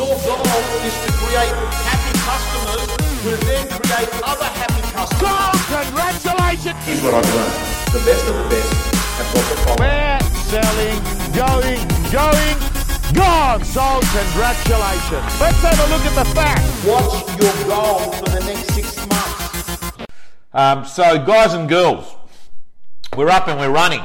Your goal is to create happy customers who then create other happy customers. Congratulations! Here's what I've learned. The best of the best have got the following. We're selling, going, going, gone. So Congratulations. Let's have a look at the facts. What's your goal for the next six months? Um, so, guys and girls, we're up and we're running.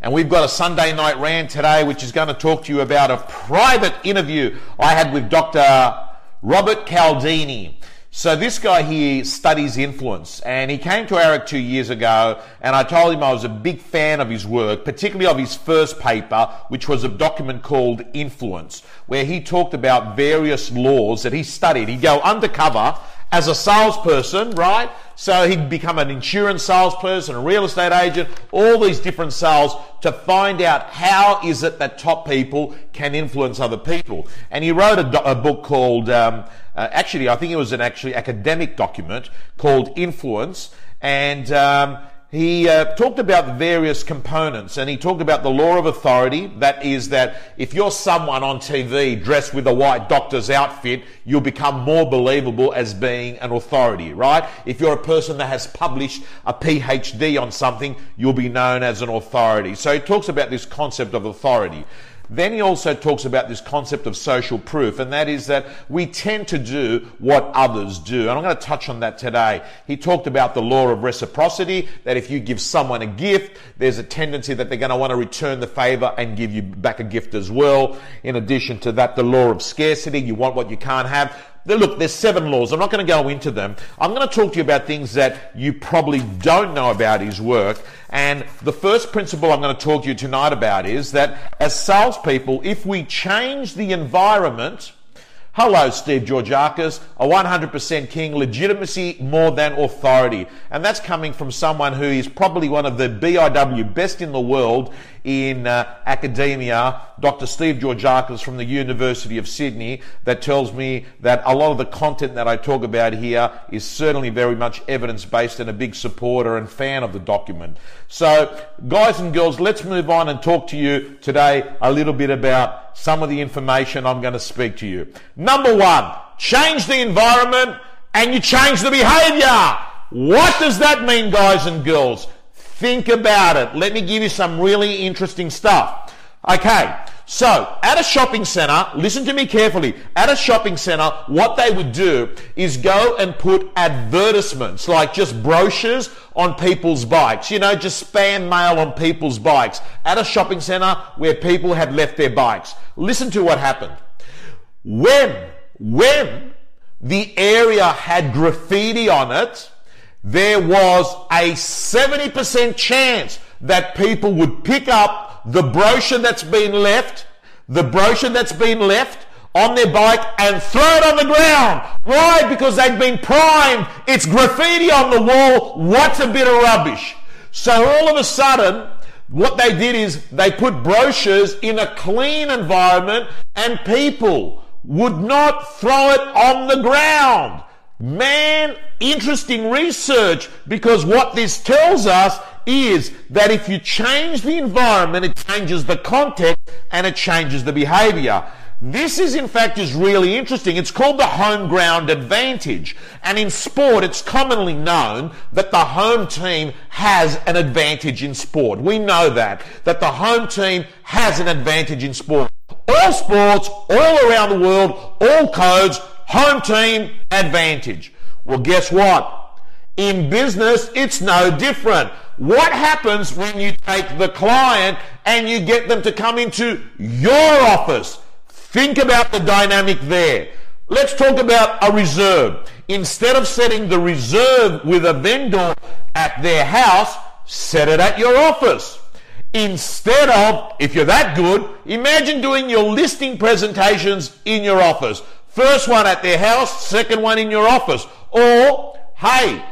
And we've got a Sunday night rant today, which is going to talk to you about a private interview I had with Dr. Robert Cialdini. So this guy here studies influence and he came to AREC two years ago and I told him I was a big fan of his work, particularly of his first paper, which was a document called Influence, where he talked about various laws that he studied. He'd go undercover as a salesperson, right? So he'd become an insurance salesperson, a real estate agent, all these different sales to find out how is it that top people can influence other people. And he wrote a, do- a book called, um, uh, actually, I think it was an actually academic document called Influence. And um, he uh, talked about the various components and he talked about the law of authority. That is that if you're someone on TV dressed with a white doctor's outfit, you'll become more believable as being an authority, right? If you're a person that has published a PhD on something, you'll be known as an authority. So he talks about this concept of authority. Then he also talks about this concept of social proof, and that is that we tend to do what others do. And I'm going to touch on that today. He talked about the law of reciprocity, that if you give someone a gift, there's a tendency that they're going to want to return the favor and give you back a gift as well. In addition to that, the law of scarcity, you want what you can't have. Look, there's seven laws. I'm not going to go into them. I'm going to talk to you about things that you probably don't know about his work. And the first principle I'm going to talk to you tonight about is that as salespeople, if we change the environment, Hello, Steve Georgakis, a 100% king, legitimacy more than authority. And that's coming from someone who is probably one of the BIW best in the world in uh, academia, Dr. Steve Georgakis from the University of Sydney, that tells me that a lot of the content that I talk about here is certainly very much evidence based and a big supporter and fan of the document. So, guys and girls, let's move on and talk to you today a little bit about some of the information I'm going to speak to you. Number one, change the environment and you change the behavior. What does that mean, guys and girls? Think about it. Let me give you some really interesting stuff. Okay, so at a shopping center, listen to me carefully. At a shopping center, what they would do is go and put advertisements, like just brochures on people's bikes. You know, just spam mail on people's bikes. At a shopping center where people had left their bikes. Listen to what happened. When, when the area had graffiti on it, there was a 70% chance that people would pick up the brochure that's been left, the brochure that's been left on their bike and throw it on the ground. Why? Because they've been primed. It's graffiti on the wall. What's a bit of rubbish? So all of a sudden, what they did is they put brochures in a clean environment and people would not throw it on the ground. Man, interesting research because what this tells us is that if you change the environment, it changes the context and it changes the behavior. This is in fact is really interesting. It's called the home ground advantage. And in sport, it's commonly known that the home team has an advantage in sport. We know that, that the home team has an advantage in sport. All sports, all around the world, all codes, home team advantage. Well, guess what? In business, it's no different. What happens when you take the client and you get them to come into your office? Think about the dynamic there. Let's talk about a reserve. Instead of setting the reserve with a vendor at their house, set it at your office. Instead of, if you're that good, imagine doing your listing presentations in your office. First one at their house, second one in your office. Or, hey,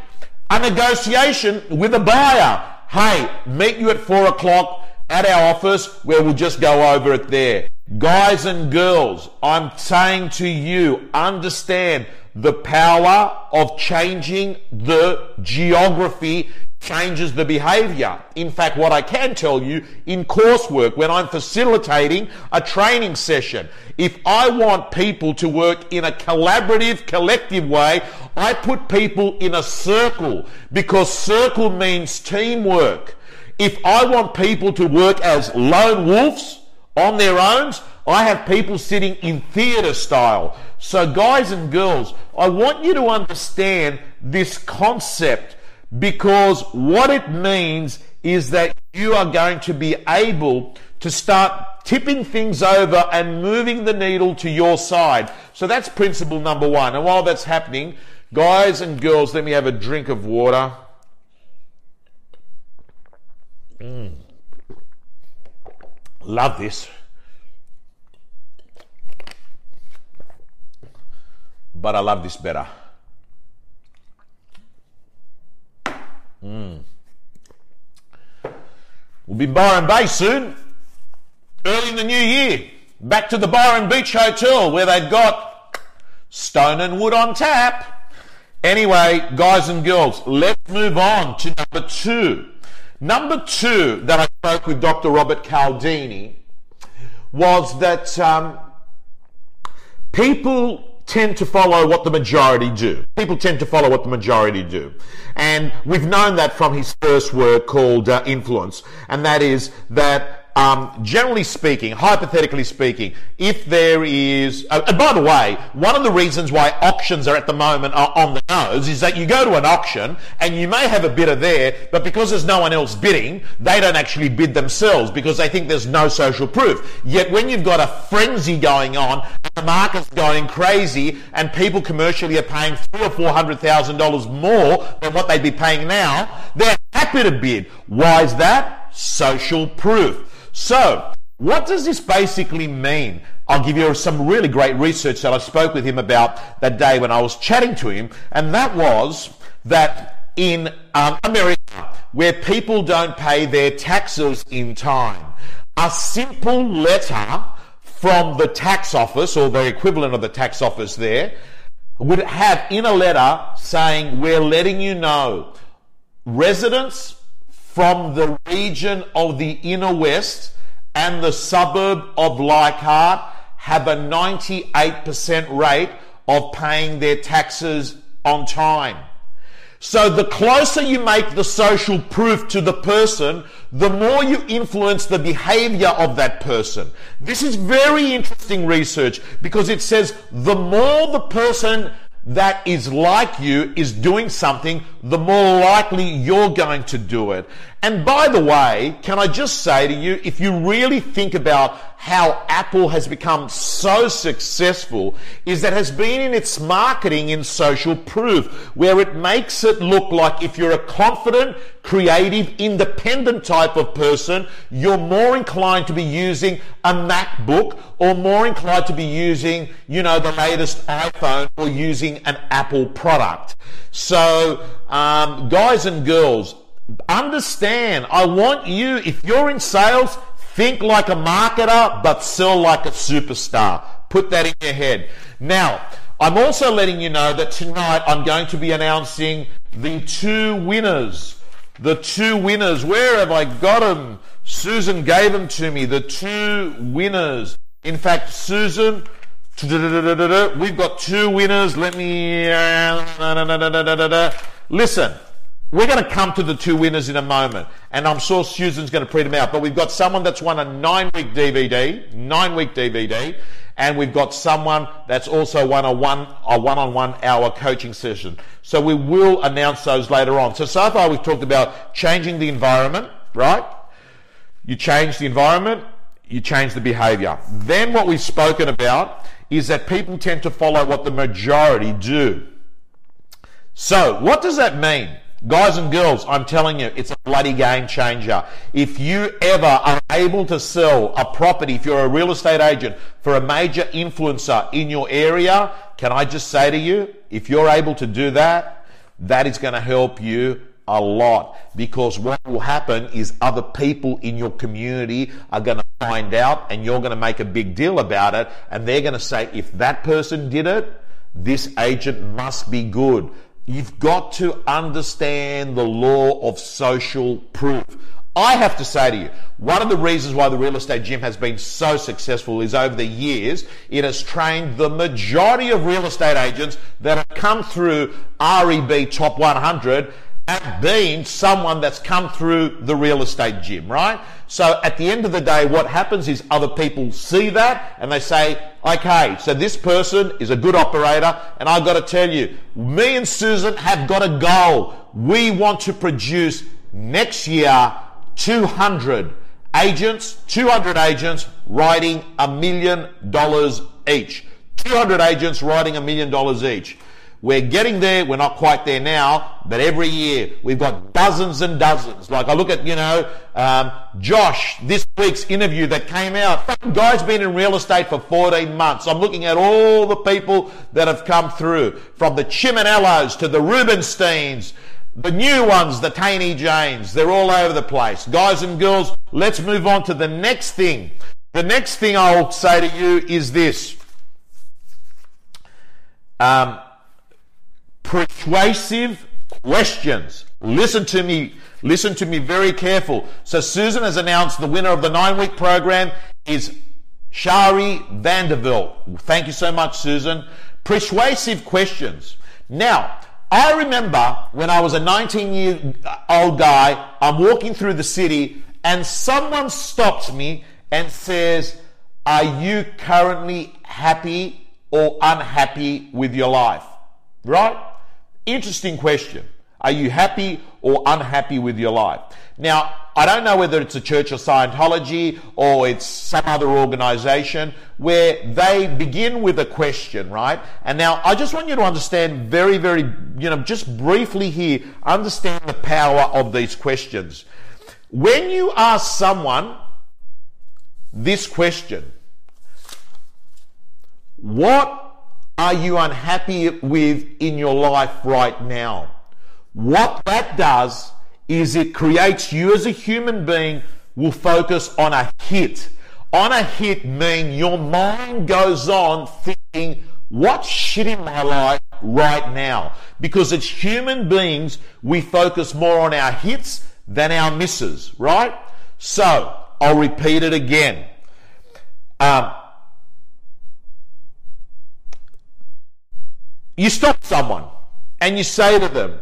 a negotiation with a buyer. Hey, meet you at four o'clock at our office where we'll just go over it there. Guys and girls, I'm saying to you, understand the power of changing the geography changes the behavior. In fact, what I can tell you in coursework, when I'm facilitating a training session, if I want people to work in a collaborative, collective way, I put people in a circle because circle means teamwork. If I want people to work as lone wolves on their own, I have people sitting in theatre style. So, guys and girls, I want you to understand this concept because what it means is that you are going to be able to start tipping things over and moving the needle to your side. So that's principle number one. And while that's happening, guys and girls, let me have a drink of water. Mm. Love this. But I love this better. We'll be Byron Bay soon, early in the new year. Back to the Byron Beach Hotel where they've got stone and wood on tap. Anyway, guys and girls, let's move on to number two. Number two that I spoke with Dr. Robert Cialdini was that um, people tend to follow what the majority do. People tend to follow what the majority do. And we've known that from his first work called uh, Influence. And that is that um, generally speaking, hypothetically speaking, if there is, uh, and by the way, one of the reasons why auctions are at the moment are on the nose is that you go to an auction and you may have a bidder there, but because there's no one else bidding, they don't actually bid themselves because they think there's no social proof. Yet when you've got a frenzy going on, the market's going crazy, and people commercially are paying three or four hundred thousand dollars more than what they'd be paying now, they're happy to bid. Why is that? Social proof. So, what does this basically mean? I'll give you some really great research that I spoke with him about that day when I was chatting to him, and that was that in um, America, where people don't pay their taxes in time, a simple letter from the tax office or the equivalent of the tax office there would have in a letter saying, We're letting you know residents from the region of the inner west and the suburb of Leichhardt have a 98% rate of paying their taxes on time. So the closer you make the social proof to the person, the more you influence the behavior of that person. This is very interesting research because it says the more the person that is like you is doing something, the more likely you're going to do it. And by the way, can I just say to you, if you really think about how Apple has become so successful, is that has been in its marketing in social proof, where it makes it look like if you're a confident, creative, independent type of person, you're more inclined to be using a MacBook or more inclined to be using, you know, the latest iPhone or using an Apple product. So, um, guys and girls, Understand, I want you, if you're in sales, think like a marketer, but sell like a superstar. Put that in your head. Now, I'm also letting you know that tonight I'm going to be announcing the two winners. The two winners. Where have I got them? Susan gave them to me. The two winners. In fact, Susan, we've got two winners. Let me. Uh, Listen, we're going to come to the two winners in a moment, and I'm sure Susan's going to print them out. But we've got someone that's won a nine week DVD, nine week DVD, and we've got someone that's also won a one a one on one hour coaching session. So we will announce those later on. So so far we've talked about changing the environment, right? You change the environment, you change the behavior. Then what we've spoken about is that people tend to follow what the majority do. So what does that mean? Guys and girls, I'm telling you, it's a bloody game changer. If you ever are able to sell a property, if you're a real estate agent for a major influencer in your area, can I just say to you, if you're able to do that, that is going to help you a lot because what will happen is other people in your community are going to find out and you're going to make a big deal about it and they're going to say if that person did it this agent must be good You've got to understand the law of social proof. I have to say to you, one of the reasons why the real estate gym has been so successful is over the years, it has trained the majority of real estate agents that have come through REB Top 100 have been someone that's come through the real estate gym, right? So at the end of the day, what happens is other people see that and they say, okay, so this person is a good operator and I've got to tell you, me and Susan have got a goal. We want to produce next year 200 agents, 200 agents writing a million dollars each. 200 agents writing a million dollars each. We're getting there. We're not quite there now, but every year we've got dozens and dozens. Like I look at, you know, um, Josh, this week's interview that came out. Guy's been in real estate for 14 months. I'm looking at all the people that have come through, from the Chiminellos to the Rubensteins, the new ones, the Taney Janes. They're all over the place. Guys and girls, let's move on to the next thing. The next thing I'll say to you is this. Um, persuasive questions. Listen to me. Listen to me very careful. So Susan has announced the winner of the nine week program is Shari Vanderbilt. Thank you so much, Susan. Persuasive questions. Now, I remember when I was a 19 year old guy, I'm walking through the city and someone stops me and says, Are you currently happy or unhappy with your life? Right? Interesting question. Are you happy or unhappy with your life? Now, I don't know whether it's a Church of Scientology or it's some other organization where they begin with a question, right? And now I just want you to understand very, very, you know, just briefly here, understand the power of these questions. When you ask someone this question, what are you unhappy with in your life right now? What that does is it creates you as a human being will focus on a hit. On a hit mean your mind goes on thinking, what's shit in my life right now? Because as human beings, we focus more on our hits than our misses, right? So, I'll repeat it again. Um, You stop someone and you say to them,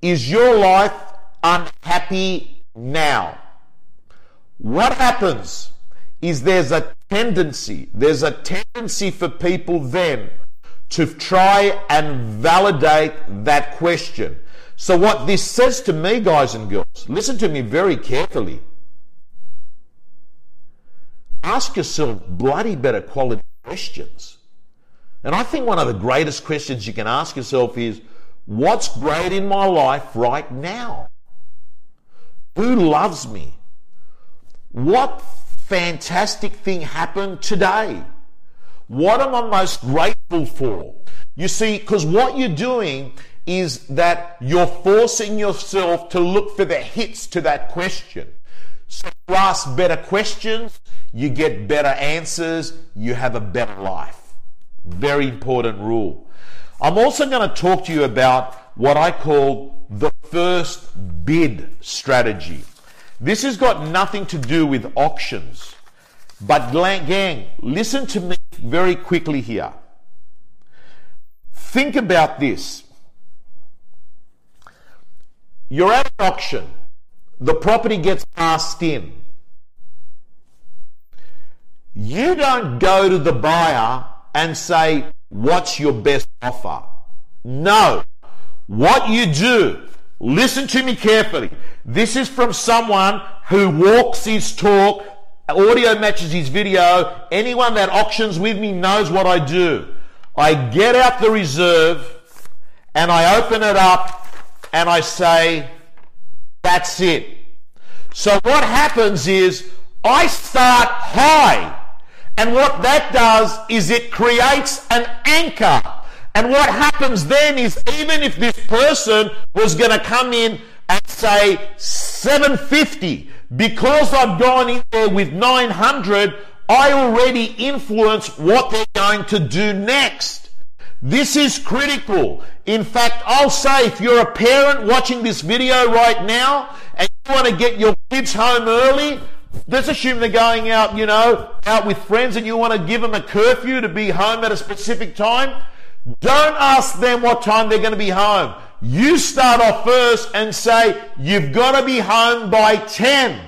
Is your life unhappy now? What happens is there's a tendency, there's a tendency for people then to try and validate that question. So, what this says to me, guys and girls, listen to me very carefully. Ask yourself bloody better quality questions. And I think one of the greatest questions you can ask yourself is, what's great in my life right now? Who loves me? What fantastic thing happened today? What am I most grateful for? You see, because what you're doing is that you're forcing yourself to look for the hits to that question. So you ask better questions, you get better answers, you have a better life. Very important rule. I'm also going to talk to you about what I call the first bid strategy. This has got nothing to do with auctions. But gang, listen to me very quickly here. Think about this. You're at an auction. The property gets passed in. You don't go to the buyer and say, What's your best offer? No. What you do, listen to me carefully. This is from someone who walks his talk, audio matches his video. Anyone that auctions with me knows what I do. I get out the reserve and I open it up and I say, That's it. So what happens is I start high. And what that does is it creates an anchor. And what happens then is even if this person was going to come in and say 750, because I've gone in there with 900, I already influence what they're going to do next. This is critical. In fact, I'll say if you're a parent watching this video right now and you want to get your kids home early, let's assume they're going out, you know, out with friends and you want to give them a curfew to be home at a specific time. Don't ask them what time they're going to be home. You start off first and say, you've got to be home by 10.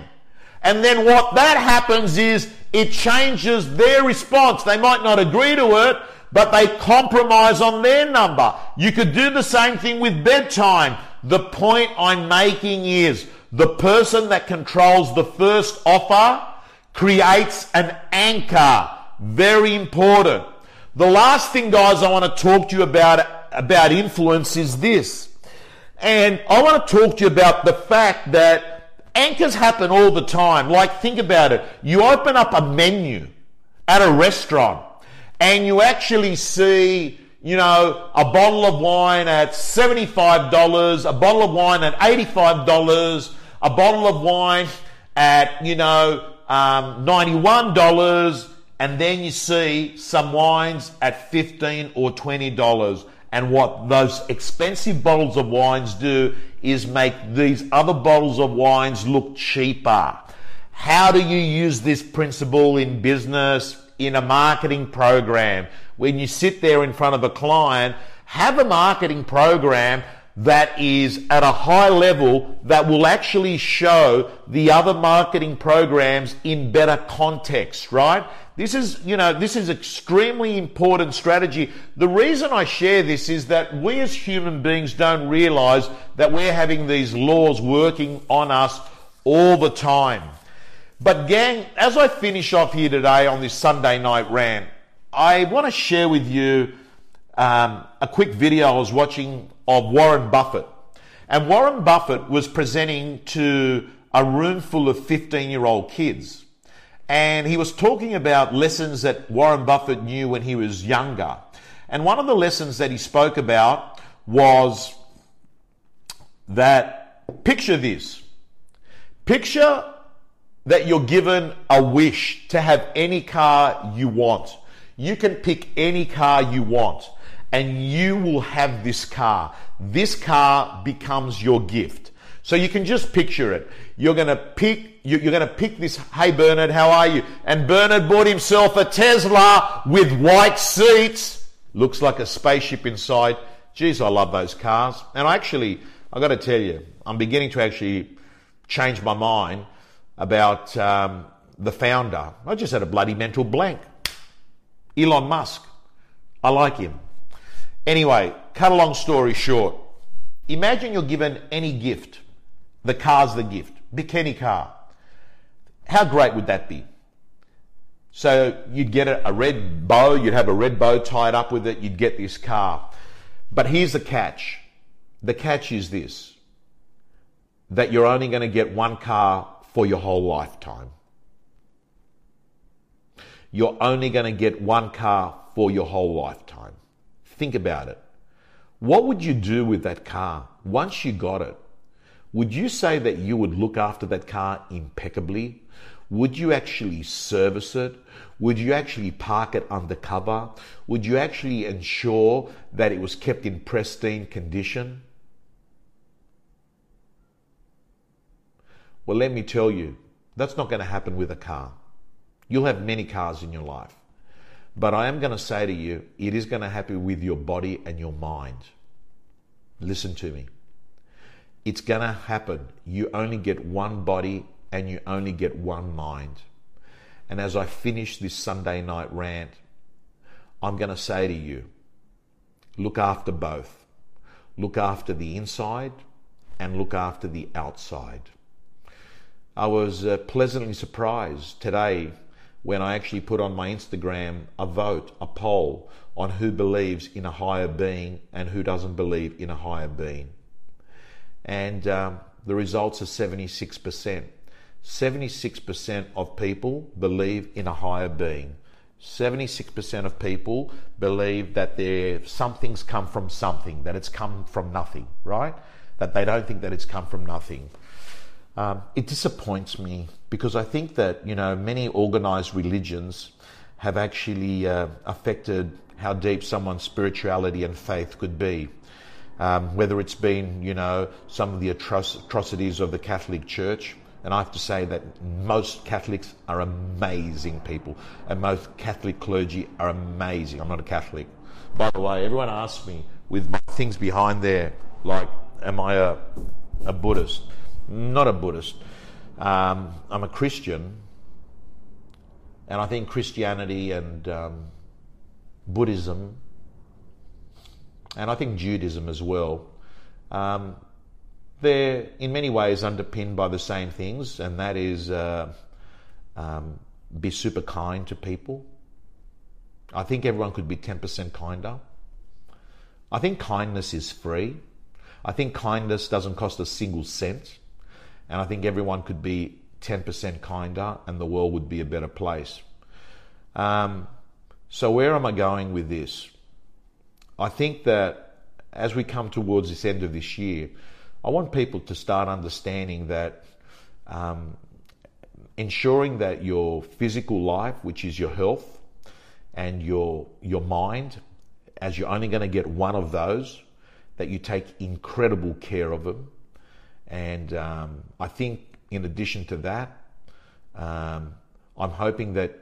And then what that happens is it changes their response. They might not agree to it, but they compromise on their number. You could do the same thing with bedtime. The point I'm making is the person that controls the first offer creates an anchor. Very important. The last thing, guys, I want to talk to you about, about influence is this. And I want to talk to you about the fact that anchors happen all the time. Like, think about it. You open up a menu at a restaurant and you actually see, you know, a bottle of wine at $75, a bottle of wine at $85, a bottle of wine at, you know, um, $91, and then you see some wines at 15 or $20. And what those expensive bottles of wines do is make these other bottles of wines look cheaper. How do you use this principle in business, in a marketing program? When you sit there in front of a client, have a marketing program that is at a high level that will actually show the other marketing programs in better context, right? This is, you know, this is extremely important strategy. The reason I share this is that we as human beings don't realize that we're having these laws working on us all the time. But gang, as I finish off here today on this Sunday night rant, I want to share with you um, a quick video I was watching of Warren Buffett. And Warren Buffett was presenting to a room full of 15 year old kids. And he was talking about lessons that Warren Buffett knew when he was younger. And one of the lessons that he spoke about was that picture this. Picture that you're given a wish to have any car you want. You can pick any car you want and you will have this car. This car becomes your gift. So you can just picture it. You're to pick, you're to pick this. Hey, Bernard, how are you? And Bernard bought himself a Tesla with white seats. Looks like a spaceship inside. Geez, I love those cars. And actually, I got to tell you, I'm beginning to actually change my mind about um, the founder. I just had a bloody mental blank. Elon Musk. I like him. Anyway, cut a long story short. Imagine you're given any gift. The car's the gift. Pick any car. How great would that be? So you'd get a, red bow, you'd have a red bow tied up with it, you'd get this car. But here's the catch. The catch is this that you're only going to get one car for your whole lifetime. You're only going to get one car for your whole lifetime. Think about it. What would you do with that car once you got it? Would you say that you would look after that car impeccably? Would you actually service it? Would you actually park it undercover? Would you actually ensure that it was kept in pristine condition? Well, let me tell you, that's not going to happen with a car. You'll have many cars in your life. But I am going to say to you, it is going to happen with your body and your mind. Listen to me. It's going to happen. You only get one body and you only get one mind. And as I finish this Sunday night rant, I'm going to say to you look after both. Look after the inside and look after the outside. I was uh, pleasantly surprised today when I actually put on my Instagram a vote, a poll on who believes in a higher being and who doesn't believe in a higher being. And um, the results are 76%. 76% of people believe in a higher being. 76% of people believe that there something's come from something, that it's come from nothing, right? That they don't think that it's come from nothing. Um, it disappoints me because I think that you know many organized religions have actually uh, affected how deep someone's spirituality and faith could be. Um, whether it's been, you know, some of the atrocities of the Catholic Church, and I have to say that most Catholics are amazing people, and most Catholic clergy are amazing. I'm not a Catholic. By the way, everyone asks me with things behind there, like, am I a, a Buddhist? Not a Buddhist. Um, I'm a Christian, and I think Christianity and um, Buddhism, and I think Judaism as well, um, they're in many ways underpinned by the same things, and that is uh, um, be super kind to people. I think everyone could be 10% kinder. I think kindness is free. I think kindness doesn't cost a single cent. And I think everyone could be 10% kinder and the world would be a better place. Um, so, where am I going with this? I think that as we come towards this end of this year, I want people to start understanding that um, ensuring that your physical life, which is your health, and your your mind, as you're only going to get one of those, that you take incredible care of them. And um, I think, in addition to that, um, I'm hoping that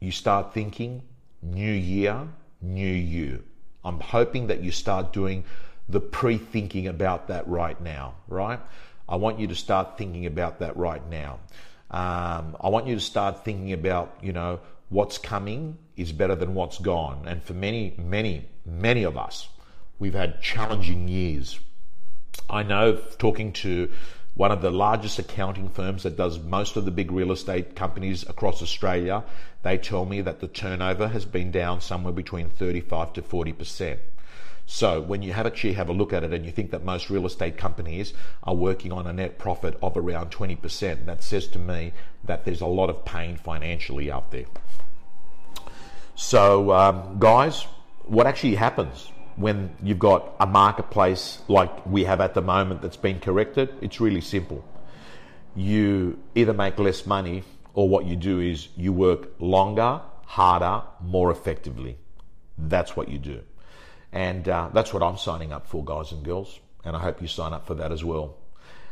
you start thinking new year, new you. I'm hoping that you start doing the pre thinking about that right now, right? I want you to start thinking about that right now. Um, I want you to start thinking about, you know, what's coming is better than what's gone. And for many, many, many of us, we've had challenging years. I know talking to one of the largest accounting firms that does most of the big real estate companies across Australia, they tell me that the turnover has been down somewhere between 35 to 40%. So when you have actually have a look at it and you think that most real estate companies are working on a net profit of around 20%, that says to me that there's a lot of pain financially out there. So um, guys, what actually happens when you've got a marketplace like we have at the moment that's been corrected, it's really simple. You either make less money or what you do is you work longer, harder, more effectively. That's what you do. And uh, that's what I'm signing up for, guys and girls. And I hope you sign up for that as well.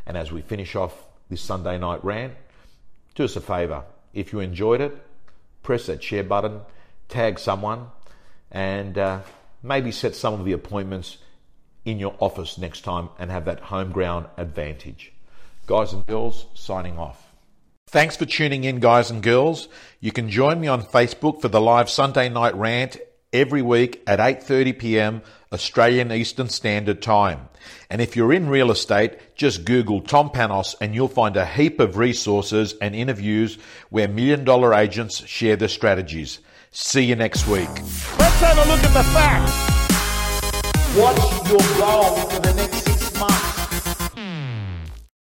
And as we finish off this Sunday night rant, do us a favor. If you enjoyed it, press that share button, tag someone, and uh, maybe set some of the appointments in your office next time and have that home ground advantage. Guys and girls, signing off. Thanks for tuning in, guys and girls. You can join me on Facebook for the live Sunday night rant every week at 8:30 p.m. Australian Eastern Standard Time. And if you're in real estate, just Google Tom Panos and you'll find a heap of resources and interviews where million dollar agents share their strategies. See you next week. Have a look at the facts. What's your goal for the next